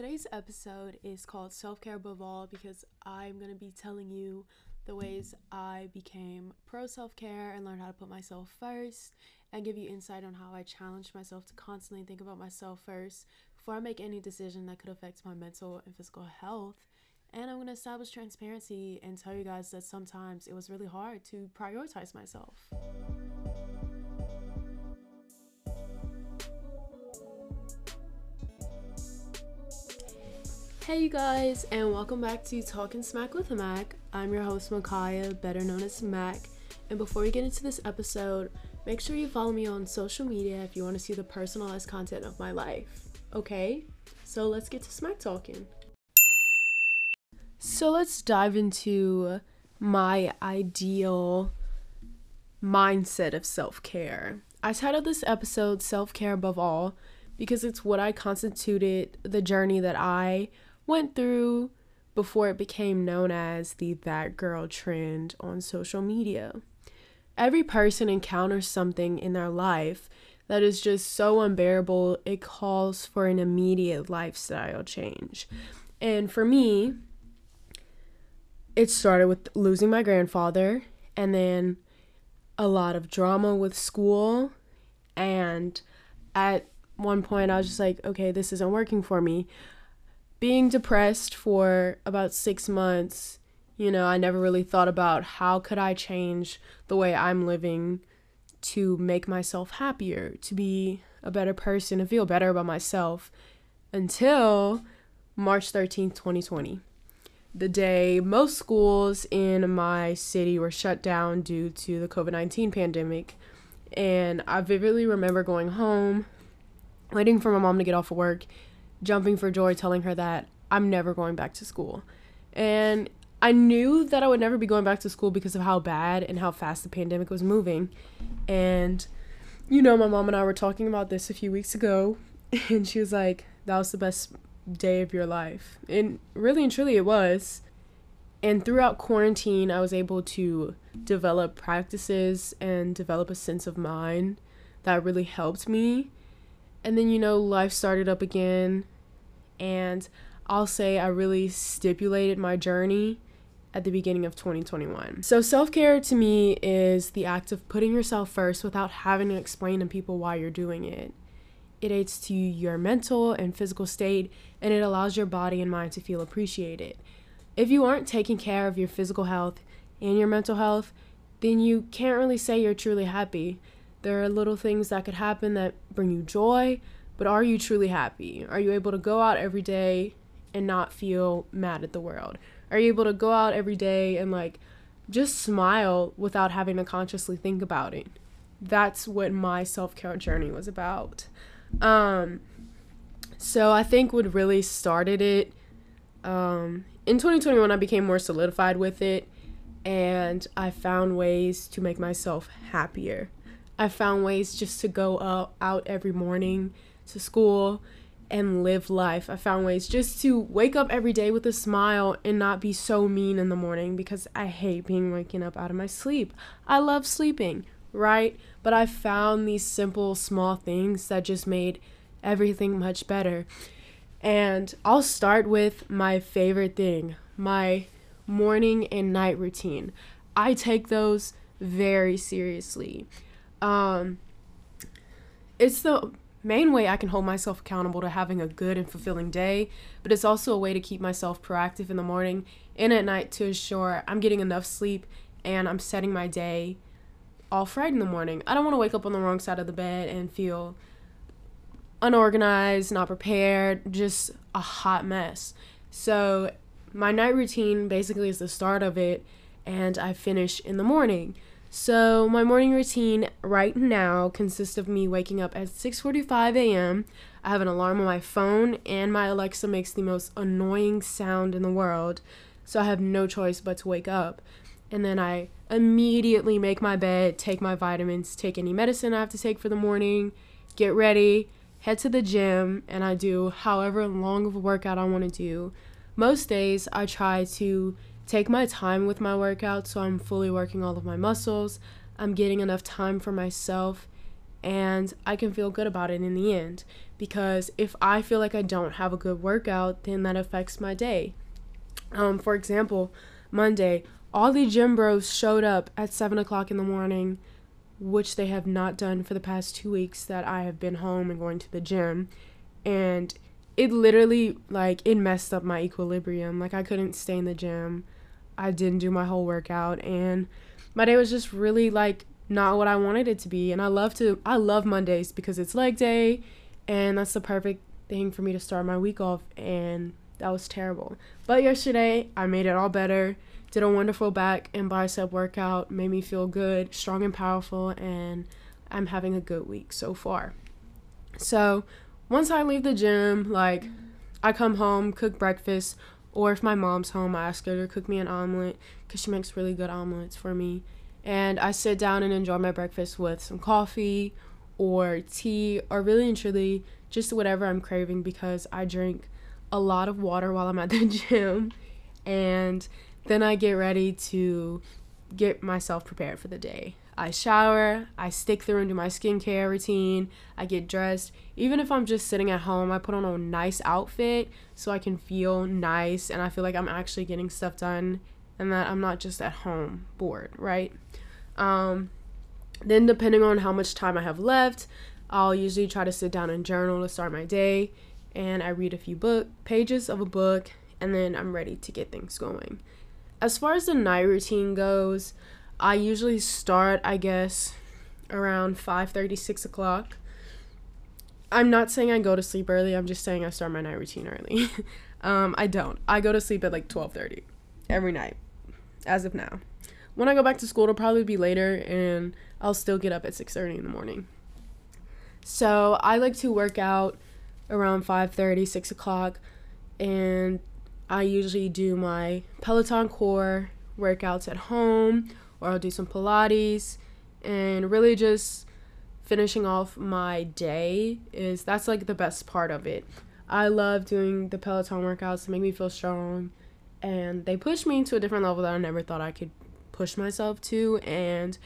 today's episode is called Self Care Above All because I'm going to be telling you the ways I became pro self care and learned how to put myself first, and give you insight on how I challenged myself to constantly think about myself first before I make any decision that could affect my mental and physical health. And I'm going to establish transparency and tell you guys that sometimes it was really hard to prioritize myself. Hey, you guys, and welcome back to Talking Smack with Mac. I'm your host, Micaiah, better known as Mac. And before we get into this episode, make sure you follow me on social media if you want to see the personalized content of my life. Okay? So let's get to smack talking. So let's dive into my ideal mindset of self care. I titled this episode Self Care Above All because it's what I constituted the journey that I went through before it became known as the that girl trend on social media. Every person encounters something in their life that is just so unbearable, it calls for an immediate lifestyle change. And for me, it started with losing my grandfather and then a lot of drama with school. And at one point, I was just like, okay, this isn't working for me being depressed for about six months, you know, I never really thought about how could I change the way I'm living to make myself happier, to be a better person, to feel better about myself until March 13th, 2020. The day most schools in my city were shut down due to the COVID 19 pandemic. And I vividly remember going home, waiting for my mom to get off of work, jumping for joy, telling her that I'm never going back to school. And I knew that I would never be going back to school because of how bad and how fast the pandemic was moving. And, you know, my mom and I were talking about this a few weeks ago, and she was like, that was the best day of your life. And really and truly, it was. And throughout quarantine, I was able to develop practices and develop a sense of mind that really helped me and then, you know, life started up again. And I'll say I really stipulated my journey at the beginning of 2021. So, self care to me is the act of putting yourself first without having to explain to people why you're doing it. It aids to your mental and physical state, and it allows your body and mind to feel appreciated. If you aren't taking care of your physical health and your mental health, then you can't really say you're truly happy. There are little things that could happen that bring you joy, but are you truly happy? Are you able to go out every day and not feel mad at the world? Are you able to go out every day and like just smile without having to consciously think about it? That's what my self care journey was about. Um, so I think what really started it um, in 2021, I became more solidified with it and I found ways to make myself happier. I found ways just to go out, every morning to school and live life. I found ways just to wake up every day with a smile and not be so mean in the morning because I hate being waking up out of my sleep. I love sleeping, right? But I found these simple, small things that just made everything much better. And I'll start with my favorite thing my morning and night routine. I take those very seriously. Um, it's the main way I can hold myself accountable to having a good and fulfilling day, but it's also a way to keep myself proactive in the morning and at night to ensure I'm getting enough sleep and I'm setting my day off right in the morning. I don't want to wake up on the wrong side of the bed and feel unorganized, not prepared, just a hot mess. So, my night routine basically is the start of it, and I finish in the morning. So, my morning routine right now consists of me waking up at 6:45 a.m. I have an alarm on my phone and my Alexa makes the most annoying sound in the world. So, I have no choice but to wake up. And then I immediately make my bed, take my vitamins, take any medicine I have to take for the morning, get ready, head to the gym, and I do however long of a workout I want to do. Most days I try to take my time with my workout so I'm fully working all of my muscles. I'm getting enough time for myself and I can feel good about it in the end. Because if I feel like I don't have a good workout, then that affects my day. Um, for example, Monday, all the gym bros showed up at 7 o'clock in the morning, which they have not done for the past two weeks that I have been home and going to the gym. And it literally, like, it messed up my equilibrium. Like, I couldn't stay in the gym. I didn't do my whole workout. And my day was just really, like, not what I wanted it to be. And I love to, I love Mondays because it's leg day. And that's the perfect thing for me to start my week off. And that was terrible. But yesterday, I made it all better. Did a wonderful back and bicep workout, made me feel good, strong and powerful, and I'm having a good week so far. So, once I leave the gym, like I come home, cook breakfast, or if my mom's home, I ask her to cook me an omelet because she makes really good omelets for me. And I sit down and enjoy my breakfast with some coffee or tea or really and truly just whatever I'm craving because I drink a lot of water while I'm at the gym. And then I get ready to get myself prepared for the day. I shower, I stick through into my skincare routine, I get dressed. Even if I'm just sitting at home, I put on a nice outfit so I can feel nice and I feel like I'm actually getting stuff done and that I'm not just at home bored, right? Um, then, depending on how much time I have left, I'll usually try to sit down and journal to start my day and I read a few book pages of a book and then I'm ready to get things going. As far as the night routine goes, I usually start, I guess, around 5:30, 6 o'clock. I'm not saying I go to sleep early. I'm just saying I start my night routine early. um, I don't. I go to sleep at like 12:30 every night, as of now. When I go back to school, it'll probably be later, and I'll still get up at 6:30 in the morning. So I like to work out around 5:30, 6 o'clock, and I usually do my Peloton core workouts at home, or I'll do some Pilates, and really just finishing off my day is that's like the best part of it. I love doing the Peloton workouts to make me feel strong, and they push me to a different level that I never thought I could push myself to. And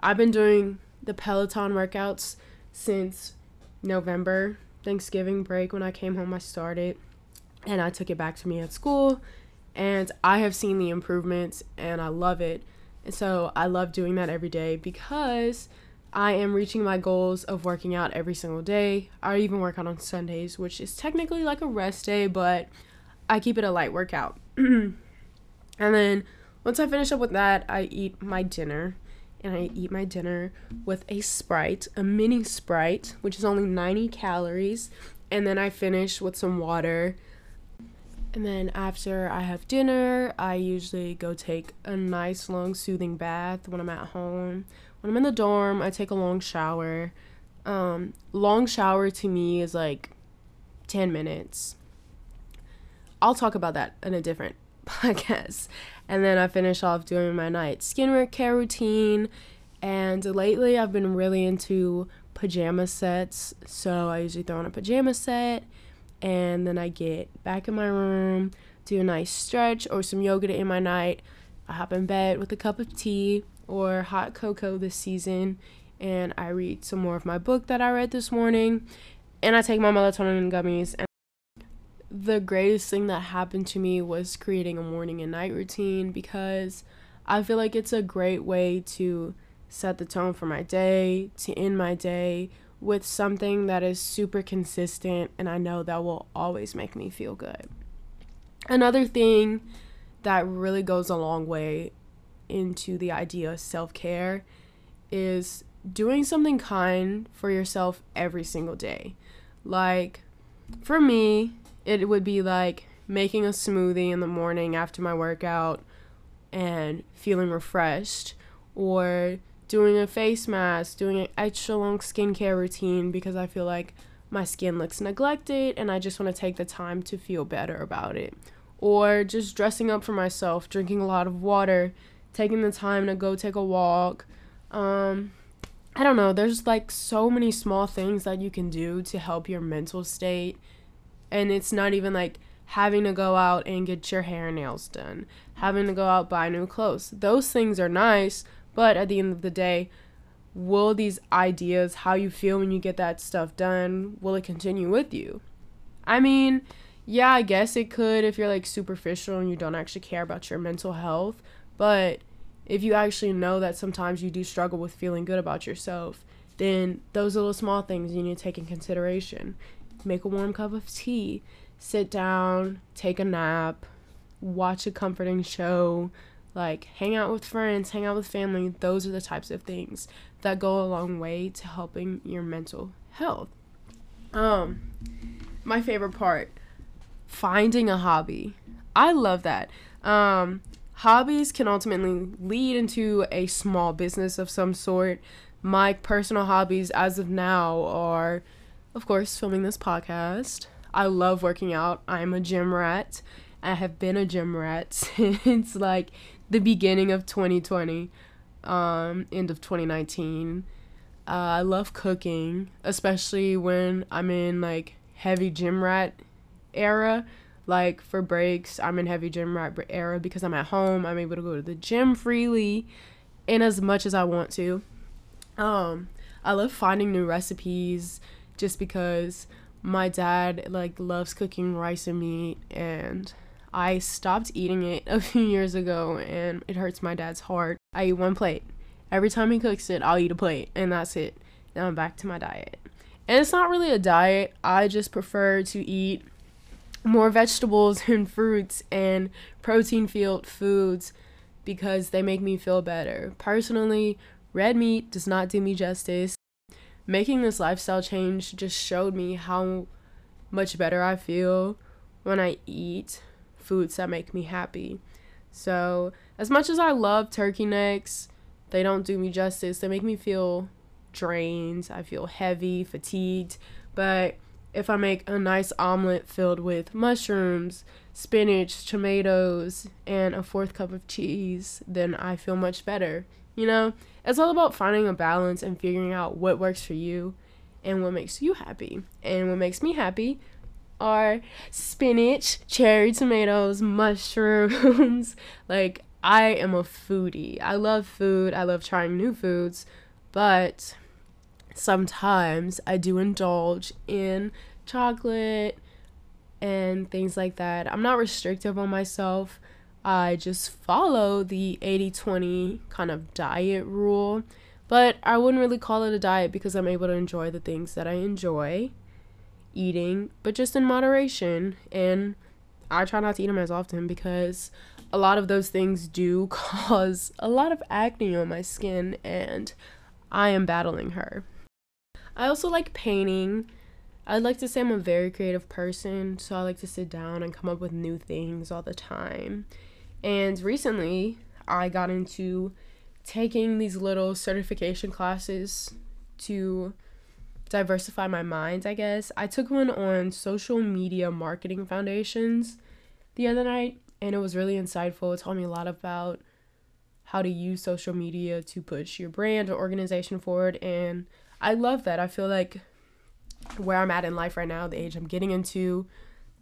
I've been doing the Peloton workouts since November Thanksgiving break when I came home, I started and I took it back to me at school. And I have seen the improvements and I love it. So I love doing that every day because I am reaching my goals of working out every single day. I even work out on Sundays, which is technically like a rest day, but I keep it a light workout. and then once I finish up with that, I eat my dinner and I eat my dinner with a Sprite, a mini Sprite, which is only 90 calories. And then I finish with some water. And then after I have dinner, I usually go take a nice long soothing bath when I'm at home. When I'm in the dorm, I take a long shower. Um, long shower to me is like 10 minutes. I'll talk about that in a different podcast. And then I finish off doing my night skincare routine. And lately, I've been really into pajama sets. So I usually throw on a pajama set. And then I get back in my room, do a nice stretch or some yoga to end my night. I hop in bed with a cup of tea or hot cocoa this season. And I read some more of my book that I read this morning. And I take my melatonin gummies. And the greatest thing that happened to me was creating a morning and night routine because I feel like it's a great way to set the tone for my day, to end my day with something that is super consistent and I know that will always make me feel good. Another thing that really goes a long way into the idea of self care is doing something kind for yourself every single day. Like, for me, it would be like making a smoothie in the morning after my workout and feeling refreshed or doing a face mask, doing an extra long skincare routine because I feel like my skin looks neglected and I just want to take the time to feel better about it. Or just dressing up for myself, drinking a lot of water, taking the time to go take a walk. Um, I don't know, there's like so many small things that you can do to help your mental state and it's not even like having to go out and get your hair and nails done, having to go out buy new clothes. Those things are nice, but at the end of the day, will these ideas, how you feel when you get that stuff done, will it continue with you? I mean, yeah, I guess it could if you're like superficial and you don't actually care about your mental health, but if you actually know that sometimes you do struggle with feeling good about yourself, then those little small things you need to take in consideration. Make a warm cup of tea, sit down, take a nap, watch a comforting show, like hang out with friends, hang out with family. Those are the types of things that go a long way to helping your mental health. Um my favorite part, finding a hobby. I love that. Um hobbies can ultimately lead into a small business of some sort. My personal hobbies as of now are of course filming this podcast. I love working out. I'm a gym rat. I have been a gym rat since like the beginning of 2020, um, end of 2019. Uh, I love cooking, especially when I'm in like heavy gym rat era. Like for breaks, I'm in heavy gym rat era because I'm at home. I'm able to go to the gym freely and as much as I want to. Um, I love finding new recipes just because my dad like loves cooking rice and meat and I stopped eating it a few years ago and it hurts my dad's heart. I eat one plate. Every time he cooks it, I'll eat a plate and that's it. Now I'm back to my diet. And it's not really a diet. I just prefer to eat more vegetables and fruits and protein filled foods because they make me feel better. Personally, red meat does not do me justice. Making this lifestyle change just showed me how much better I feel when I eat foods that make me happy. So, as much as I love turkey necks, they don't do me justice. They make me feel drained. I feel heavy, fatigued. But if I make a nice omelet filled with mushrooms, spinach, tomatoes, and a fourth cup of cheese, then I feel much better. You know, it's all about finding a balance and figuring out what works for you and what makes you happy. And what makes me happy are spinach, cherry tomatoes, mushrooms. like, I am a foodie. I love food. I love trying new foods, but sometimes I do indulge in chocolate and things like that. I'm not restrictive on myself. I just follow the 80 20 kind of diet rule, but I wouldn't really call it a diet because I'm able to enjoy the things that I enjoy eating, but just in moderation. And I try not to eat them as often because a lot of those things do cause a lot of acne on my skin, and I am battling her. I also like painting. I'd like to say I'm a very creative person, so I like to sit down and come up with new things all the time. And recently, I got into taking these little certification classes to diversify my mind, I guess. I took one on social media marketing foundations the other night, and it was really insightful. It taught me a lot about how to use social media to push your brand or organization forward, and I love that. I feel like where I'm at in life right now, the age I'm getting into,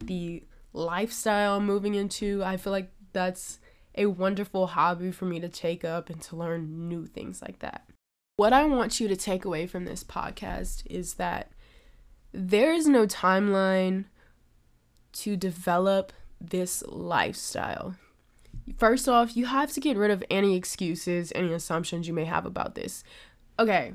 the lifestyle I'm moving into, I feel like that's a wonderful hobby for me to take up and to learn new things like that. What I want you to take away from this podcast is that there is no timeline to develop this lifestyle. First off, you have to get rid of any excuses, any assumptions you may have about this. Okay,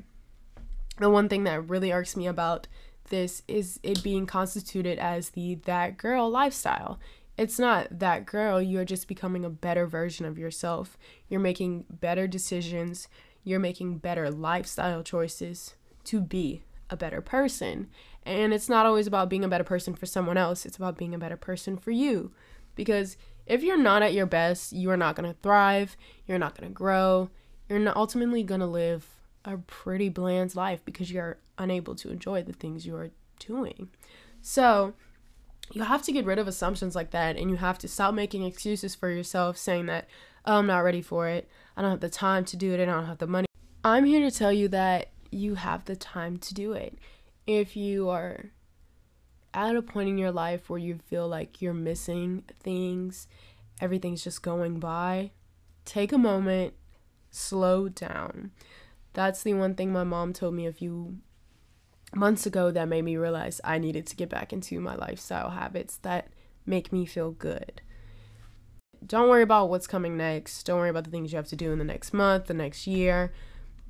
the one thing that really irks me about this is it being constituted as the that girl lifestyle. It's not that girl, you're just becoming a better version of yourself. You're making better decisions, you're making better lifestyle choices to be a better person. And it's not always about being a better person for someone else, it's about being a better person for you. Because if you're not at your best, you are not going to thrive, you're not going to grow, you're not ultimately going to live a pretty bland life because you're unable to enjoy the things you are doing. So, you have to get rid of assumptions like that and you have to stop making excuses for yourself saying that oh, I'm not ready for it. I don't have the time to do it. I don't have the money. I'm here to tell you that you have the time to do it. If you are at a point in your life where you feel like you're missing things, everything's just going by, take a moment, slow down. That's the one thing my mom told me a few months ago that made me realize I needed to get back into my lifestyle habits that make me feel good. Don't worry about what's coming next. Don't worry about the things you have to do in the next month, the next year.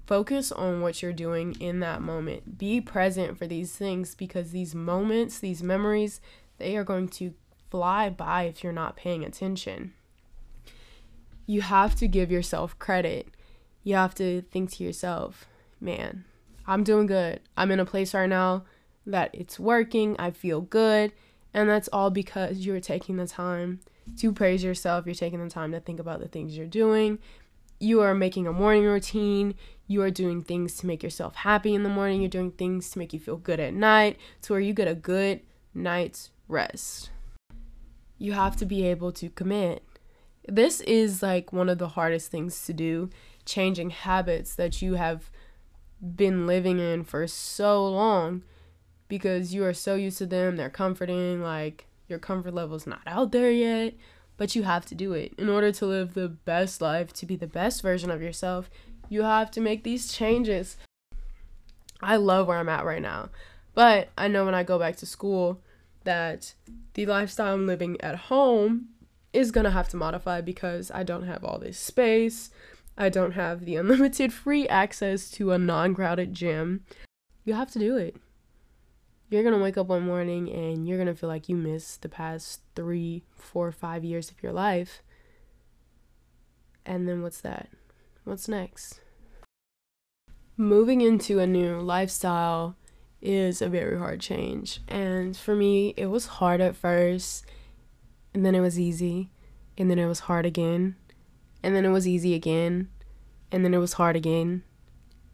Focus on what you're doing in that moment. Be present for these things because these moments, these memories, they are going to fly by if you're not paying attention. You have to give yourself credit. You have to think to yourself, man, I'm doing good. I'm in a place right now that it's working. I feel good. And that's all because you're taking the time to praise yourself. You're taking the time to think about the things you're doing. You are making a morning routine. You are doing things to make yourself happy in the morning. You're doing things to make you feel good at night, to where you get a good night's rest. You have to be able to commit. This is like one of the hardest things to do, changing habits that you have been living in for so long because you are so used to them. They're comforting, like your comfort level is not out there yet, but you have to do it. In order to live the best life, to be the best version of yourself, you have to make these changes. I love where I'm at right now, but I know when I go back to school that the lifestyle I'm living at home is going to have to modify because I don't have all this space. I don't have the unlimited free access to a non crowded gym. You have to do it. You're gonna wake up one morning and you're gonna feel like you missed the past three, four, five years of your life. And then what's that? What's next? Moving into a new lifestyle is a very hard change. And for me, it was hard at first, and then it was easy, and then it was hard again and then it was easy again, and then it was hard again,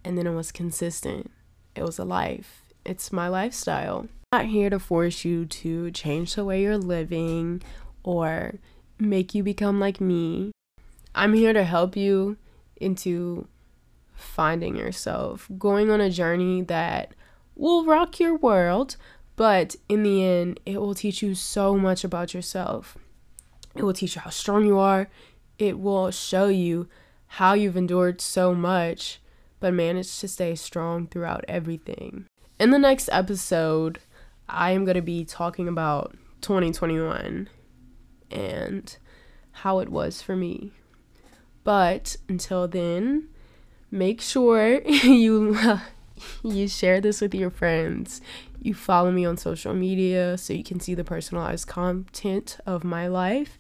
and then it was consistent. It was a life. It's my lifestyle. I'm not here to force you to change the way you're living or make you become like me. I'm here to help you into finding yourself, going on a journey that will rock your world, but in the end, it will teach you so much about yourself. It will teach you how strong you are it will show you how you've endured so much but managed to stay strong throughout everything. In the next episode, I am going to be talking about 2021 and how it was for me. But until then, make sure you you share this with your friends. You follow me on social media so you can see the personalized content of my life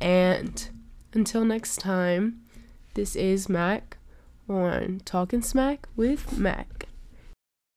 and until next time, this is Mac on Talking Smack with Mac.